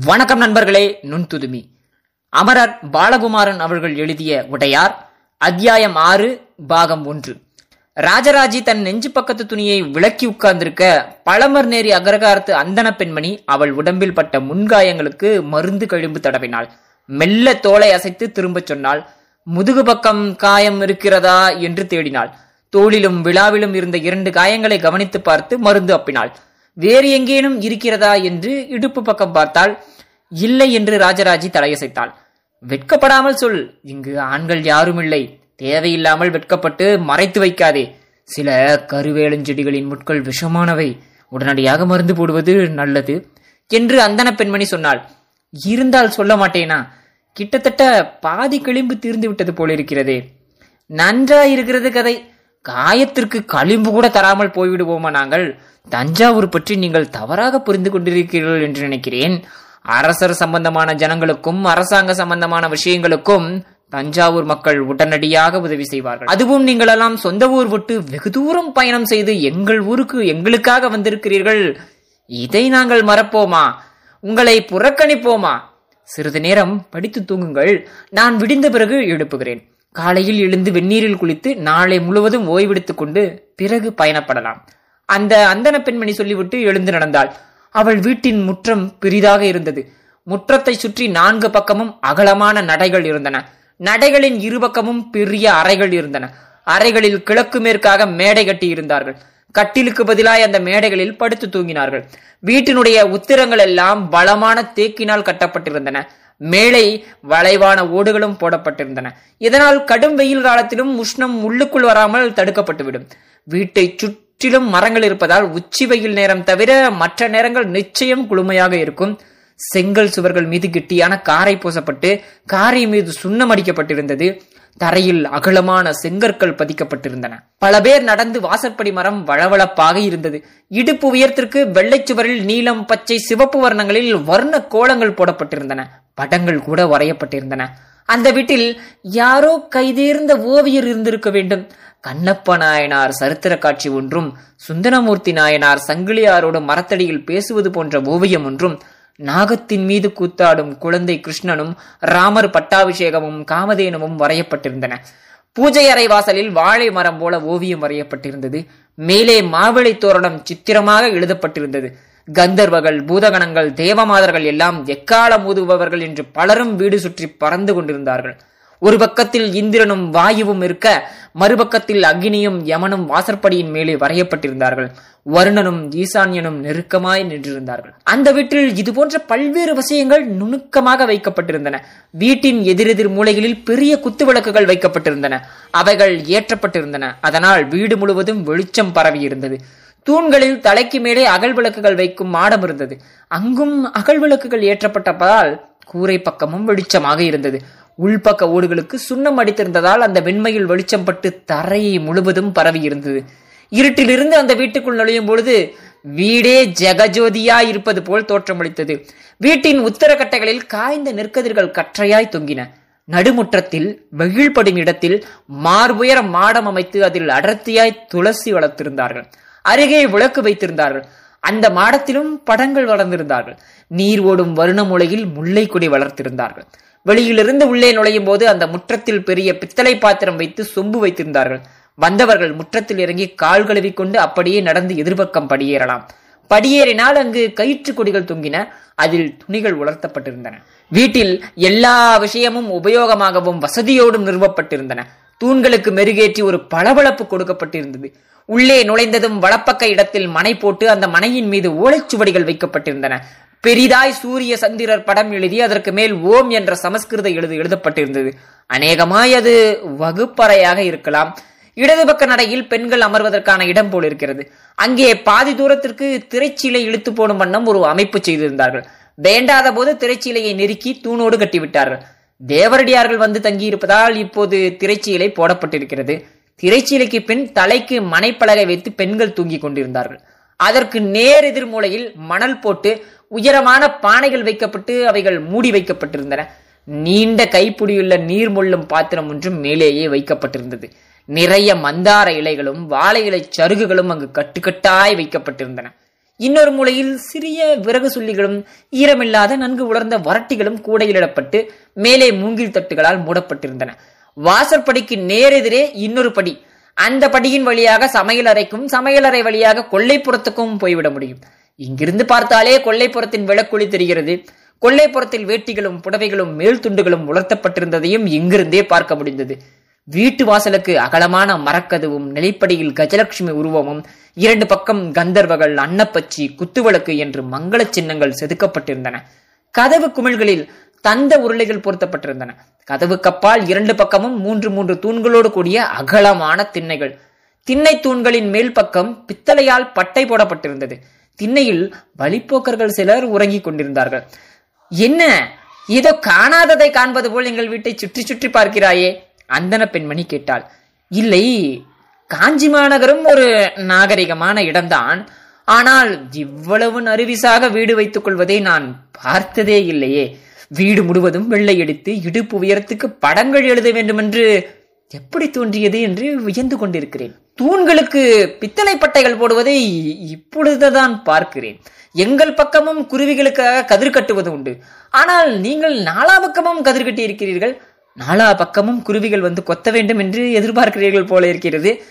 வணக்கம் நண்பர்களே நுண்துதுமி. அமரர் பாலகுமாரன் அவர்கள் எழுதிய உடையார் அத்தியாயம் ஆறு பாகம் ஒன்று. ராஜராஜி தன் நெஞ்சு பக்கத்து துணியை விளக்கி உட்கார்ந்திருக்க பழமர் நேரி அகரகாரத்து அந்தன பெண்மணி அவள் உடம்பில் பட்ட முன்காயங்களுக்கு மருந்து கழிம்பு தடவினாள். மெல்ல தோலை அசைத்து திரும்பச் சொன்னாள் முதுகு பக்கம் காயம் இருக்கிறதா? என்று தேடினாள். தோளிலும் விழாவிலும் இருந்த இரண்டு காயங்களை கவனித்து பார்த்து மருந்து அப்பினாள். வேறு எங்கேனும் இருக்கிறதா என்று இடுப்பு பக்கம் பார்த்தால் இல்லை என்று ராஜராஜி தலையசைத்தாள். வெட்கப்படாமல் சொல் இங்கு ஆண்கள் யாரும் இல்லை தேவையில்லாமல் வெட்கப்பட்டு மறைத்து வைக்காதே. சில கருவேலஞ்செடிகளின் முட்கள் விஷமானவை. உடனடியாக மருந்து போடுவது நல்லது என்று அந்தன பெண்மணி சொன்னாள். இருந்தால் சொல்ல மாட்டேனா? கிட்டத்தட்ட பாதி கிளிம்பு தீர்ந்து விட்டது போலிருக்கிறதே. நன்றாயிருக்கிறது நன்றா இருக்கிறது கதை. காயத்திற்கு களிம்பு கூட தராமல் போய்விடுவோமா நாங்கள்? தஞ்சாவூர் பற்றி நீங்கள் தவறாக புரிந்து கொண்டிருக்கிறீர்கள் என்று நினைக்கிறேன். அரசர் சம்பந்தமான ஜனங்களுக்கும் அரசாங்க சம்பந்தமான விஷயங்களுக்கும் தஞ்சாவூர் மக்கள் உடனடியாக உதவி செய்வார்கள். அதுவும் நீங்களெல்லாம் சொந்த ஊர் விட்டு வெகு தூரம் பயணம் செய்து எங்கள் ஊருக்கு எங்களுக்காக வந்திருக்கிறீர்கள். இதை நாங்கள் மறப்போமா? உங்களை புறக்கணிப்போமா? சிறிது நேரம் படித்து தூங்குங்கள். நான் விடிந்த பிறகு எழுப்புகிறேன். காலையில் எழுந்து வெந்நீரில் குளித்து நாளை முழுவதும் ஓய்வெடுத்துக் கொண்டு பிறகு பயணப்படலாம். அந்த அந்தன பெண்மணி சொல்லிவிட்டு எழுந்து நடந்தாள். அவள் வீட்டின் முற்றம் பெரிதாக இருந்தது. முற்றத்தை சுற்றி நான்கு பக்கமும் அகலமான நடைகள் இருந்தன. நடைகளின் இருபக்கமும் பெரிய அறைகள் இருந்தன. அறைகளில் கிழக்கு மேற்காக மேடை கட்டி இருந்தார்கள். கட்டிலுக்கு பதிலாய் அந்த மேடைகளில் படுத்து தூங்கினார்கள். வீட்டினுடைய உத்திரங்கள் எல்லாம் பலமான தேக்கினால் கட்டப்பட்டிருந்தன. மேலை வளைவான ஓடுகளும் போடப்பட்டிருந்தன. இதனால் கடும் வெயில் காலத்திலும் உஷ்ணம் உள்ளுக்குள் வராமல் தடுக்கப்பட்டுவிடும். வீட்டை சுற்றிலும் மரங்கள் இருப்பதால் உச்சி வெயில் நேரம் தவிர மற்ற நேரங்கள் நிச்சயம் குளுமையாக இருக்கும். செங்கல் சுவர்கள் மீது கிட்டியான காரை பூசப்பட்டு காரை மீது சுண்ணம் அடிக்கப்பட்டிருந்தது. தரையில் அகலமான செங்கற்கள் பதிக்கப்பட்டிருந்தன. பல பேர் நடந்து வாசற்படி மரம் வளவளப்பாக இருந்தது. இடுப்பு உயரத்திற்கு வெள்ளைச்சுவரில் நீலம் பச்சை சிவப்பு வர்ணங்களில் வர்ண கோலங்கள் போடப்பட்டிருந்தன. படங்கள் கூட வரையப்பட்டிருந்தன. அந்த வீட்டில் யாரோ கைதேர்ந்த ஓவியர் இருந்திருக்க வேண்டும். கண்ணப்ப நாயனார் சரித்திர காட்சி ஒன்றும் சுந்தரமூர்த்தி நாயனார் சங்கிலியாரோடு மரத்தடியில் பேசுவது போன்ற ஓவியம் ஒன்றும் நாகத்தின் மீது கூத்தாடும் குழந்தை கிருஷ்ணனும் ராமர் பட்டாபிஷேகமும் காமதேனுவும் வரையப்பட்டிருந்தன. பூஜை அறை வாசலில் வாழை மரம் போல ஓவியம் வரையப்பட்டிருந்தது. மேலே மாவிளை தோரணம் சித்திரமாக எழுதப்பட்டிருந்தது. கந்தர்வர்கள் பூதகணங்கள் தேவமாதர்கள் எல்லாம் எக்காலம் ஊதுபவர்கள் என்று பலரும் வீடு சுற்றி பறந்து கொண்டிருந்தார்கள். ஒரு பக்கத்தில் இந்திரனும் வாயுவும் இருக்க மறுபக்கத்தில் அக்னியும் யமனும் வாசற்படியின் மேலே வரையப்பட்டிருந்தார்கள். வருணனும் ஈசான்யனும் நெருக்கமாய் நின்றிருந்தார்கள். அந்த வீட்டில் இதுபோன்ற பல்வேறு விஷயங்கள் நுணுக்கமாக வைக்கப்பட்டிருந்தன. வீட்டின் எதிரெதிர் மூலைகளில் பெரிய குத்து விளக்குகள் வைக்கப்பட்டிருந்தன. அவைகள் ஏற்றப்பட்டிருந்தன. அதனால் வீடு முழுவதும் வெளிச்சம் பரவி இருந்தது தூண்களில் தலைக்கு மேலே அகல் விளக்குகள் வைக்கும் மாடம் இருந்தது. அங்கும் அகல் விளக்குகள் ஏற்றப்பட்டதால் கூரை பக்கமும் வெளிச்சமாக இருந்தது. உள்பக்க ஓடுகளுக்கு சுண்ணம் அடித்திருந்ததால் அந்த வெண்மையில் வெளிச்சம் பட்டு தரையை முழுவதும் பரவி இருந்தது இருட்டிலிருந்து அந்த வீட்டுக்குள் நுழையும் பொழுது வீடே ஜெகஜோதியாய் இருப்பது போல் தோற்றமளித்தது. வீட்டின் உத்தரக்கட்டைகளில் காய்ந்த நெற்கதிர்கள் கற்றையாய் தொங்கின. நடுமுற்றத்தில் வெயில்படும் இடத்தில் மார்புயர மாடம் அமைத்து அதில் அடர்த்தியாய் துளசி வளர்த்திருந்தார்கள். அருகே விளக்கு வைத்திருந்தார்கள். அந்த மாடத்திலும் படங்கள் வளர்ந்திருந்தார்கள். நீர் ஓடும் வருண மூலையில் முல்லை கொடி வளர்த்திருந்தார்கள். வெளியிலிருந்து உள்ளே நுழையும் போது அந்த முற்றத்தில் பெரிய பித்தளை பாத்திரம் வைத்து சொம்பு வைத்திருந்தார்கள். வந்தவர்கள் முற்றத்தில் இறங்கி கால் கழுவி கொண்டு அப்படியே நடந்து எதிர்பக்கம் படியேறலாம். படியேறினால் அங்கு கயிற்று கொடிகள் தொங்கின அதில் துணிகள் உலர்த்தப்பட்டிருந்தன. வீட்டில் எல்லா விஷயமும் உபயோகமாகவும் வசதியோடும் நிறுவப்பட்டிருந்தன. தூண்களுக்கு மெருகேற்றி ஒரு பளபளப்பு கொடுக்கப்பட்டிருந்தது. உள்ளே நுழைந்ததும் வலப்பக்க இடத்தில் மனை போட்டு அந்த மனையின் மீது ஓலைச்சுவடிகள் வைக்கப்பட்டிருந்தன. பெரிதாய் சூரிய சந்திரர் படம் எழுதி அதற்கு மேல் ஓம் என்ற சமஸ்கிருத எழுது எழுதப்பட்டிருந்தது. அநேகமாய் அது வகுப்பறையாக இருக்கலாம். இடது பக்க நடையில் பெண்கள் அமர்வதற்கான இடம் போல் இருக்கிறது அங்கே பாதி தூரத்திற்கு திரைச்சீலை இழுத்து போடும் வண்ணம் ஒரு அமைப்பு செய்திருந்தார்கள். வேண்டாத போது திரைச்சீலையை நெருக்கி தூணோடு கட்டிவிட்டார்கள். தேவரடியார்கள் வந்து தங்கியிருப்பதால் இப்போது திரைச்சீலை போடப்பட்டிருக்கிறது. திரைச்சீலைக்கு பின் தலைக்கு மனைப்பலகை வைத்து பெண்கள் தூங்கிக் கொண்டிருந்தார்கள். அதற்கு நேர் எதிர் மூலையில் மணல் போட்டு உயரமான பானைகள் வைக்கப்பட்டு அவைகள் மூடி வைக்கப்பட்டிருந்தன. நீண்ட கைப்பிடியுள்ள நீர் மொள்ளும் பாத்திரம் ஒன்றும் மேலேயே வைக்கப்பட்டிருந்தது. நிறைய மந்தார இலைகளும் வாழை இலை சருகுகளும் அங்கு கட்டுக்கட்டாய் வைக்கப்பட்டிருந்தன. இன்னொரு மூலையில் சிறிய விறகு சுள்ளிகளும் ஈரமில்லாத நன்கு உலர்ந்த வரட்டிகளும் கூடையிலிடப்பட்டு மேலே மூங்கில் தட்டுகளால் மூடப்பட்டிருந்தன. வாசற்படிக்கு நேரெதிரே இன்னொரு படி. அந்த படியின் வழியாக சமையல் அறைக்கும் சமையலறை வழியாக கொல்லைப்புறத்துக்கும் போய்விட முடியும். இங்கிருந்து பார்த்தாலே கொல்லைப்புறத்தின் விளக்குழி தெரிகிறது. கொல்லைப்புறத்தில் வேட்டிகளும் புடவைகளும் மேல் துண்டுகளும் உலர்த்தப்பட்டிருந்ததையும் இங்கிருந்தே பார்க்க முடிந்தது. வீட்டு வாசலுக்கு அகலமான மரக்கதவும் நிலைப்படியில் கஜலட்சுமி உருவமும் இரண்டு பக்கம் கந்தர்வகள் அன்னப்பச்சி குத்துவிளக்கு என்று மங்கள சின்னங்கள் செதுக்கப்பட்டிருந்தன. கதவு குமிழ்களில் தந்த உருளைகள் பொருத்தப்பட்டிருந்தன. கதவு கப்பால் இரண்டு பக்கமும் மூன்று மூன்று தூண்களோடு கூடிய அகலமான திண்ணைகள். திண்ணை தூண்களின் மேல் பக்கம் பித்தளையால் பட்டை போடப்பட்டிருந்தது. திண்ணையில் வழிப்போக்கர்கள் சிலர் உறங்கிக் கொண்டிருந்தார்கள். என்ன? ஏதோ காணாததை காண்பது போல் எங்கள் வீட்டை சுற்றி சுற்றி பார்க்கிறாயே! அந்தன பெண்மணி கேட்டாள் இல்லை காஞ்சி மாநகரம் ஒரு நாகரிகமான இடம்தான். ஆனால் இவ்வளவு நறுவிசாக வீடு வைத்துக் கொள்வதை நான் பார்த்ததே இல்லையே. வீடு முழுவதும் வெள்ளையடித்து இடுப்பு உயரத்துக்கு படங்கள் எழுத வேண்டுமென்று எப்படி தோன்றியது என்று வியந்து கொண்டிருக்கிறேன். தூண்களுக்கு பித்தளை பட்டைகள் போடுவதை இப்பொழுதுதான் பார்க்கிறேன். எங்கள் பக்கமும் குருவிகளுக்காக கதிர் கட்டுவது உண்டு. ஆனால் நீங்கள் நாலா பக்கமும் கதிர் கட்டி இருக்கிறீர்கள் நாலா பக்கமும் குருவிகள் வந்து கொத்த வேண்டும் என்று எதிர்பார்க்கிறீர்கள் போல இருக்கிறது.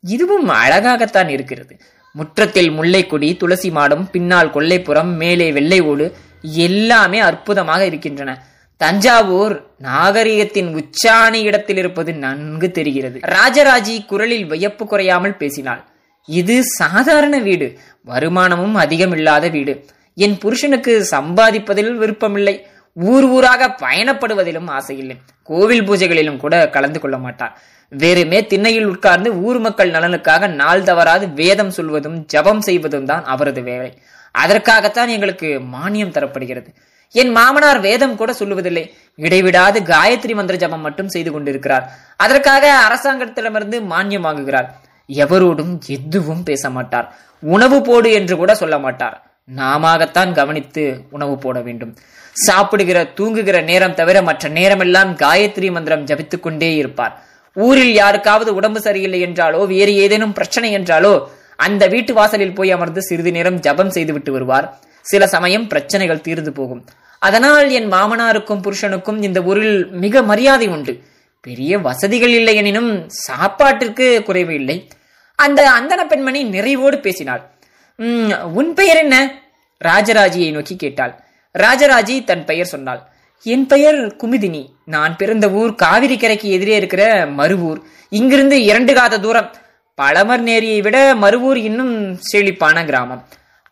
இதுவும் அழகாகத்தான் இருக்கிறது. முற்றத்தில் முல்லைக்கொடி துளசி மாடம் பின்னால் கொல்லைப்புறம் மேலே வெள்ளை ஓடு எல்லாமே அற்புதமாக இருக்கின்றன. தஞ்சாவூர் நாகரிகத்தின் உச்சாணி இடத்தில் இருப்பது நன்கு தெரிகிறது. ராஜராஜி குரலில் வியப்பு குறையாமல் பேசினாள். இது சாதாரண வீடு. வருமானமும் அதிகமில்லாத வீடு. என் புருஷனுக்கு சம்பாதிப்பதில் விருப்பமில்லை. ஊர் ஊராக பயணப்படுவதிலும் ஆசையில்லை. கோவில் பூஜைகளிலும் கூட கலந்து கொள்ள மாட்டார் வெறுமே திண்ணையில் உட்கார்ந்து ஊர் மக்கள் நலனுக்காக நாள் தவறாது வேதம் சொல்வதும் ஜபம் செய்வதும் தான் அவரது வேலை. அதற்காகத்தான் எங்களுக்கு மானியம் தரப்படுகிறது. என் மாமனார் வேதம் கூட சொல்லுவதில்லை. இடைவிடாது காயத்ரி மந்திர ஜபம் மட்டும் செய்து கொண்டிருக்கிறார். அதற்காக அரசாங்கத்திடமிருந்து மானியம் வாங்குகிறார். எவரோடும் எதுவும் பேச மாட்டார். உணவு போடு என்று கூட சொல்ல மாட்டார். நாமத்தான் கவனித்து உணவு போட வேண்டும். சாப்பிடுகிற தூங்குகிற நேரம் தவிர மற்ற நேரமெல்லாம் காயத்ரி மந்திரம் ஜபித்துக் கொண்டே இருப்பார். ஊரில் யாருக்காவது உடம்பு சரியில்லை என்றாலோ வேறு ஏதேனும் பிரச்சனை என்றாலோ அந்த வீட்டு வாசலில் போய் அமர்ந்து சிறிது நேரம் ஜபம் செய்துவிட்டு வருவார். சில சமயம் பிரச்சனைகள் தீர்ந்து போகும். அதனால் என் மாமனாருக்கும் புருஷனுக்கும் இந்த ஊரில் மிக மரியாதை உண்டு. பெரிய வசதிகள் இல்லை எனினும் சாப்பாட்டிற்கு குறைவு இல்லை. அந்த அந்தன பெண்மணி நிறைவோடு பேசினாள். "உம், உன் பெயர் என்ன? ராஜராஜியை நோக்கி கேட்டாள். ராஜராஜி தன் பெயர் சொன்னாள். என் பெயர் குமுதினி. நான் பிறந்த ஊர் காவிரி கரைக்கு எதிரே இருக்கிற மருவூர். இங்கிருந்து இரண்டு காத தூரம். பழமர் நேரியை விட மருவூர் இன்னும் செழிப்பான கிராமம்.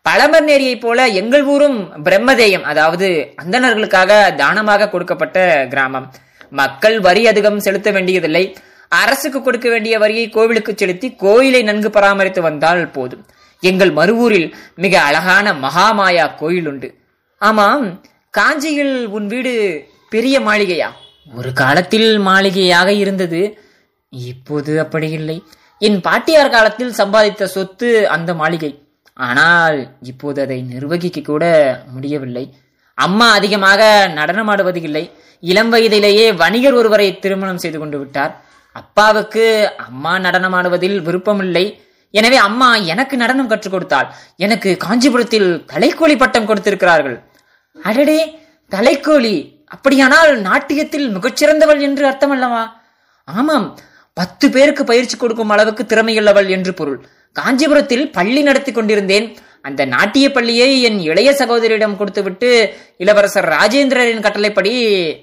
பழமர் நேரியை போல எங்கள் ஊரும் பிரம்மதேயம் அதாவது அந்தணர்களுக்காக தானமாக கொடுக்கப்பட்ட கிராமம். மக்கள் வரி அதிகம் செலுத்த வேண்டியதில்லை. அரசுக்கு கொடுக்க வேண்டிய வரியை கோவிலுக்கு செலுத்தி கோயிலை நன்கு பராமரித்து வந்தால் போதும். எங்கள் மறுவூரில் மிக அழகான மகாமாயா கோயில் உண்டு ஆமாம் காஞ்சியில் உன் வீடு பெரிய மாளிகையா? ஒரு காலத்தில் மாளிகையாக இருந்தது இப்போது அப்படி இல்லை. என் பாட்டியார் காலத்தில் சம்பாதித்த சொத்து அந்த மாளிகை. ஆனால் இப்போது அதை நிர்வகிக்க கூட முடியவில்லை. அம்மா அதிகமாக நடனமாடுவது இல்லை இளம் வயதிலேயே வணிகர் ஒருவரை திருமணம் செய்து கொண்டு விட்டார். அப்பாவுக்கு அம்மா நடனமாடுவதில் விருப்பமில்லை. எனவே அம்மா எனக்கு நடனம் கற்றுக் கொடுத்தாள். எனக்கு காஞ்சிபுரத்தில் கலைக்கோழி பட்டம் கொடுத்திருக்கிறார்கள். அடடே தலைக்கோழி. அப்படியானால் நாட்டியத்தில் மிகச்சிறந்தவள் என்று அர்த்தம் அல்லவா ஆமாம் பத்து பேருக்கு பயிற்சி கொடுக்கும் அளவுக்கு திறமையுள்ளவள் என்று பொருள். காஞ்சிபுரத்தில் பள்ளி நடத்தி கொண்டிருந்தேன். அந்த நாட்டிய பள்ளியை என் இளைய சகோதரியிடம் கொடுத்துவிட்டு இளவரசர் ராஜேந்திரரின் கட்டளைப்படி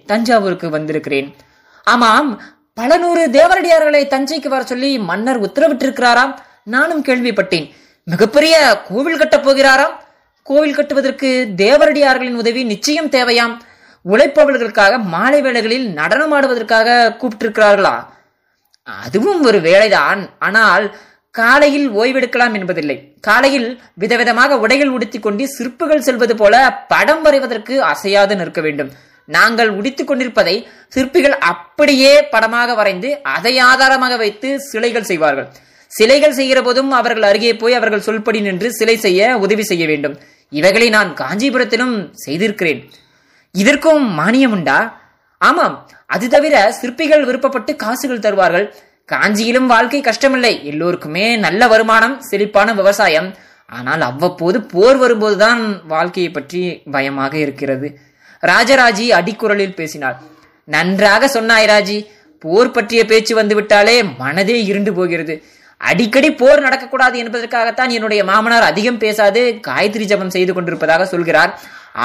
தஞ்சாவூருக்கு வந்திருக்கிறேன். ஆமாம் பல நூறு தேவரடியார்களை தஞ்சைக்கு வர சொல்லி மன்னர் உத்தரவிட்டிருக்கிறாராம். நானும் கேள்விப்பட்டேன். மிகப்பெரிய கோவில் கட்டப் போகிறாராம்? கோவில் கட்டுவதற்கு தேவரடியார்களின் உதவி நிச்சயம் தேவையாம். உழைப்பவர்களுக்காக மாலை வேளைகளில் நடனம் ஆடுவதற்காக கூப்பிட்டிருக்கிறார்களா? அதுவும் ஒரு வேலைதான். ஆனால் காலையில் ஓய்வெடுக்கலாம் என்பதில்லை. காலையில் விதவிதமாக உடைகள் உடுத்திக் கொண்டு சிற்புகள் செல்வது போல படம் வரைவதற்கு அசையாது நிற்க வேண்டும். நாங்கள் உடித்துக் கொண்டிருப்பதை சிற்பிகள் அப்படியே படமாக வரைந்து அதை ஆதாரமாக வைத்து சிலைகள் செய்வார்கள். சிலைகள் செய்கிற போதும் அவர்கள் அருகே போய் அவர்கள் சொல்படி நின்று சிலை செய்ய உதவி செய்ய வேண்டும். இவைகளை நான் காஞ்சிபுரத்திலும் செய்திருக்கிறேன். இதற்கும் மானியம் உண்டா? ஆமாம். அது தவிர சிற்பிகள் விருப்பப்பட்டு காசுகள் தருவார்கள். காஞ்சியிலும் வாழ்க்கை கஷ்டமில்லை. எல்லோருக்குமே நல்ல வருமானம் செழிப்பான விவசாயம். ஆனால் அவ்வப்போது போர் வரும்போதுதான் வாழ்க்கையை பற்றி பயமாக இருக்கிறது. ராஜராஜி அடிக்குரலில் பேசினார். நன்றாக சொன்னாய் ராஜி. போர் பற்றிய பேச்சு வந்துவிட்டாலே மனதே இருண்டு போகிறது. அடிக்கடி போர் நடக்கக்கூடாது என்பதற்காகத்தான் என்னுடைய மாமனார் அதிகம் பேசாது காயத்ரி ஜபம் செய்து கொண்டிருப்பதாக சொல்கிறார்.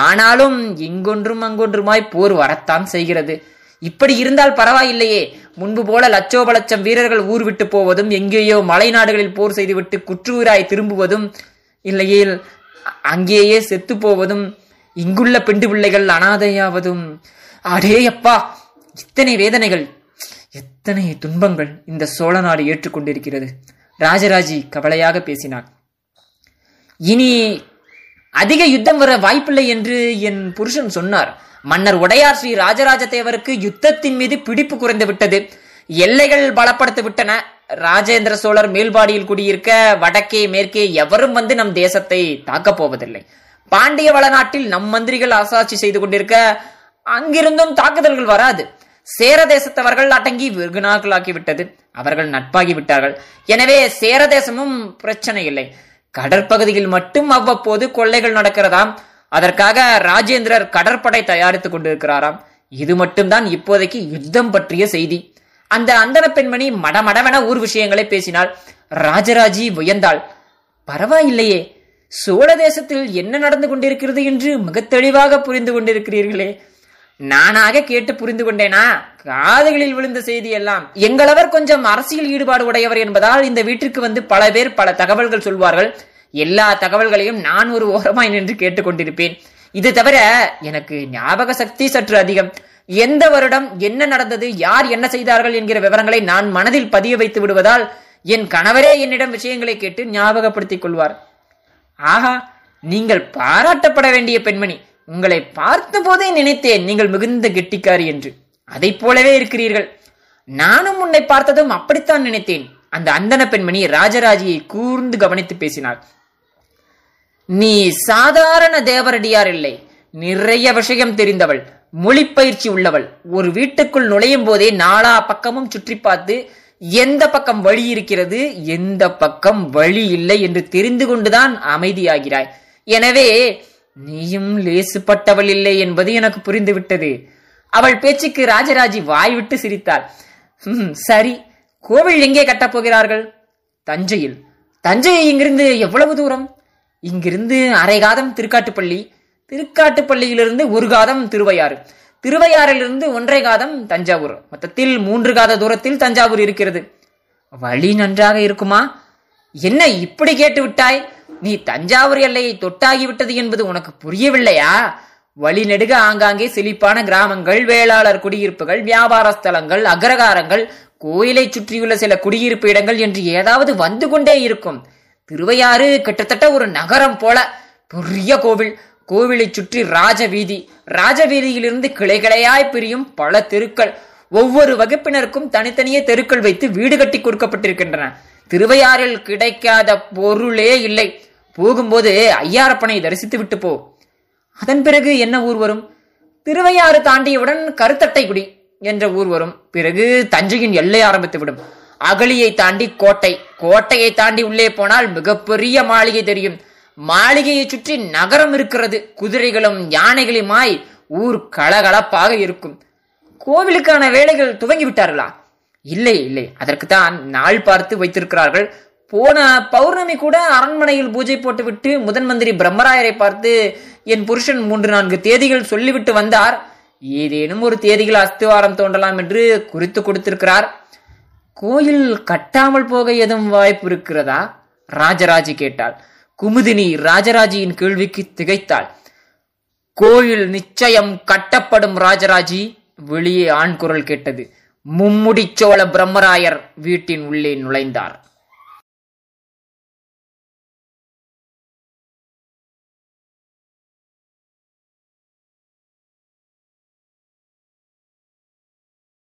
ஆனாலும் இங்கொன்றும் அங்கொன்றுமாய் போர் வரத்தான் செய்கிறது. இப்படி இருந்தால் பரவாயில்லையே. முன்பு போல லட்சோப லட்சம் வீரர்கள் ஊர் விட்டு போவதும் எங்கேயோ மலை நாடுகளில் போர் செய்துவிட்டு குற்றூராய் திரும்புவதும் இல்லையேல் அங்கேயே செத்து போவதும் இங்குள்ள பெண்டு பிள்ளைகள் அனாதையாவதும். அடே அப்பா இத்தனை வேதனைகள். எத்தனை துன்பங்கள் இந்த சோழ நாடு ஏற்றுக்கொண்டிருக்கிறது? ராஜராஜி கவலையாக பேசினார் இனி அதிக யுத்தம் வர வாய்ப்பில்லை என்று என் புருஷன் சொன்னார். மன்னர் உடையார் ஸ்ரீ ராஜராஜ தேவருக்கு யுத்தத்தின் மீது பிடிப்பு குறைந்து விட்டது. எல்லைகள் பலப்படுத்து விட்டன. ராஜேந்திர சோழர் மேல்பாடியில் குடியிருக்க வடக்கே மேற்கே எவரும் வந்து நம் தேசத்தை தாக்கப் போவதில்லை. பாண்டிய வளநாட்டில் நம் மந்திரிகள் ஆசாட்சி செய்து கொண்டிருக்க அங்கிருந்தும் தாக்குதல்கள் வராது. சேர தேசத்தவர்கள் அடங்கி வெகு விட்டது அவர்கள் நட்பாகி விட்டார்கள் எனவே சேர தேசமும் பிரச்சனை இல்லை. கடற்பகுதியில் மட்டும் அவ்வப்போது கொள்ளைகள் நடக்கிறதாம். அதற்காக ராஜேந்திரர் கடற்படை தயாரித்துக் கொண்டிருக்கிறாராம். இது மட்டும்தான் இப்போதைக்கு யுத்தம் பற்றிய செய்தி. அந்த அந்தன பெண்மணி மடமடவென ஊர் விஷயங்களை பேசினாள். ராஜராஜி வியந்தாள். பரவாயில்லையே. சோழ தேசத்தில் என்ன நடந்து கொண்டிருக்கிறது என்று மிக தெளிவாக புரிந்து கொண்டிருக்கிறீர்களே. நானாக கேட்டு புரிந்து கொண்டேனா? காதுகளில் விழுந்த செய்தி எல்லாம் எங்களவர் கொஞ்சம் அரசியல் ஈடுபாடு உடையவர் என்பதால் இந்த வீட்டிற்கு வந்து பல பேர் பல தகவல்கள் சொல்வார்கள். எல்லா தகவல்களையும் நான் ஒரு ஓரமாய் நின்று கேட்டுக்கொண்டிருப்பேன் இது தவிர எனக்கு ஞாபக சக்தி சற்று அதிகம். எந்த வருடம் என்ன நடந்தது யார் என்ன செய்தார்கள் என்கிற விவரங்களை நான் மனதில் பதிய வைத்து விடுவதால் என் கணவரே என்னிடம் விஷயங்களை கேட்டு ஞாபகப்படுத்திக் கொள்வார். ஆஹா நீங்கள் பாராட்டப்பட வேண்டிய பெண்மணி. உங்களை பார்த்த போதே நினைத்தேன் நீங்கள் மிகுந்த கெட்டிக்காரி என்று. அதை போலவே இருக்கிறீர்கள். நானும் உன்னை பார்த்ததும் அப்படித்தான் நினைத்தேன். அந்த அந்தன பெண்மணி ராஜராஜியை கூர்ந்து கவனித்து பேசினாள். நீ சாதாரண தேவரடியார் இல்லை. நிறைய விஷயம் தெரிந்தவள். மொழிப்பயிற்சி உள்ளவள். ஒரு வீட்டுக்குள் நுழையும் போதே நாலா பக்கமும் சுற்றி பார்த்து எந்த பக்கம் வழி இருக்கிறது? எந்த பக்கம் வழி இல்லை? என்று தெரிந்து கொண்டுதான் அமைதியாகிறாய். எனவே நீயும் லேசுப்பட்டவள் இல்லை என்பது எனக்கு புரிந்துவிட்டது. அவள் பேச்சுக்கு ராஜராஜி வாய் விட்டு சிரித்தாள் சரி கோவில் எங்கே கட்டப் போகிறார்கள்? தஞ்சையில். தஞ்சை இங்கிருந்து எவ்வளவு தூரம்? இங்கிருந்து அரை காதம் திருக்காட்டுப்பள்ளி. திருக்காட்டுப்பள்ளியிலிருந்து ஒரு காதம் திருவையாறு. திருவையாறிலிருந்து ஒன்றை காதம் தஞ்சாவூர். மொத்தத்தில் மூன்று காத தூரத்தில் தஞ்சாவூர் இருக்கிறது. வழி நன்றாக இருக்குமா? என்ன இப்படி கேட்டு விட்டாய் நீ தஞ்சாவூர் எல்லையை தொட்டாகிவிட்டது என்பது உனக்கு புரியவில்லையா? வழிநெடுக ஆங்காங்கே செழிப்பான கிராமங்கள் வேளாளர் குடியிருப்புகள் வியாபார ஸ்தலங்கள் அக்ரகாரங்கள் கோயிலை சுற்றியுள்ள சில குடியிருப்பு இடங்கள் என்று ஏதாவது வந்து கொண்டே இருக்கும். திருவையாறு கிட்டத்தட்ட ஒரு நகரம் போல. பெரிய கோவில். கோவிலை சுற்றி ராஜ வீதி ராஜ வீதியிலிருந்து கிளை கிளையாய் பிரியும் பல தெருக்கள். ஒவ்வொரு வகுப்பினருக்கும் தனித்தனியே தெருக்கள் வைத்து வீடு கட்டி கொடுக்கப்பட்டிருக்கின்றன. திருவையாறில் கிடைக்காத பொருளே இல்லை. போகும்போது ஐயாரப்பனை தரிசித்து விட்டு போ. அதன் பிறகு என்ன ஊர் வரும்? திருவையாறு தாண்டியவுடன் கருத்தட்டைக்குடி என்ற ஊர் வரும். பிறகு தஞ்சையின் எல்லை ஆரம்பித்து விடும். அகலியை தாண்டி கோட்டை. கோட்டையை தாண்டி உள்ளே போனால் மிகப்பெரிய மாளிகை தெரியும். மாளிகையை சுற்றி நகரம் இருக்கிறது. குதிரைகளும் யானைகளுமாய் ஊர் கலகலப்பாக இருக்கும். கோவிலுக்கான வேலைகள் துவங்கி விட்டார்களா இல்லை இல்லை. அதற்குத்தான் நாள் பார்த்து வைத்திருக்கிறார்கள். போன பௌர்ணமி கூட அரண்மனையில் பூஜை போட்டுவிட்டு முதன் மந்திரி பிரம்மராயரை பார்த்து என் புருஷன் மூன்று நான்கு தேதிகள் சொல்லிவிட்டு வந்தார். ஏதேனும் ஒரு தேதிகள் அஸ்திவாரம் தோன்றலாம் என்று குறித்து கொடுத்திருக்கிறார். கோயில் கட்டாமல் போக எதுவும் வாய்ப்பு இருக்கிறதா? ராஜராஜி கேட்டாள். குமுதினி ராஜராஜியின் கேள்விக்கு திகைத்தாள். கோயில் நிச்சயம் கட்டப்படும் ராஜராஜி வெளியே ஆண் குரல் கேட்டது. மும்முடிச்சோள பிரம்மராயர் வீட்டின் உள்ளே நுழைந்தார்.